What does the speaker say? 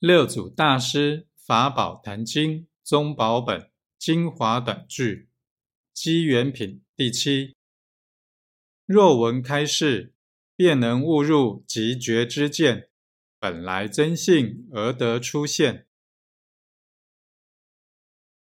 六祖大师法宝坛经宗宝本精华短句机缘品第七。若闻开示，便能悟入即觉之见，本来真性而得出现。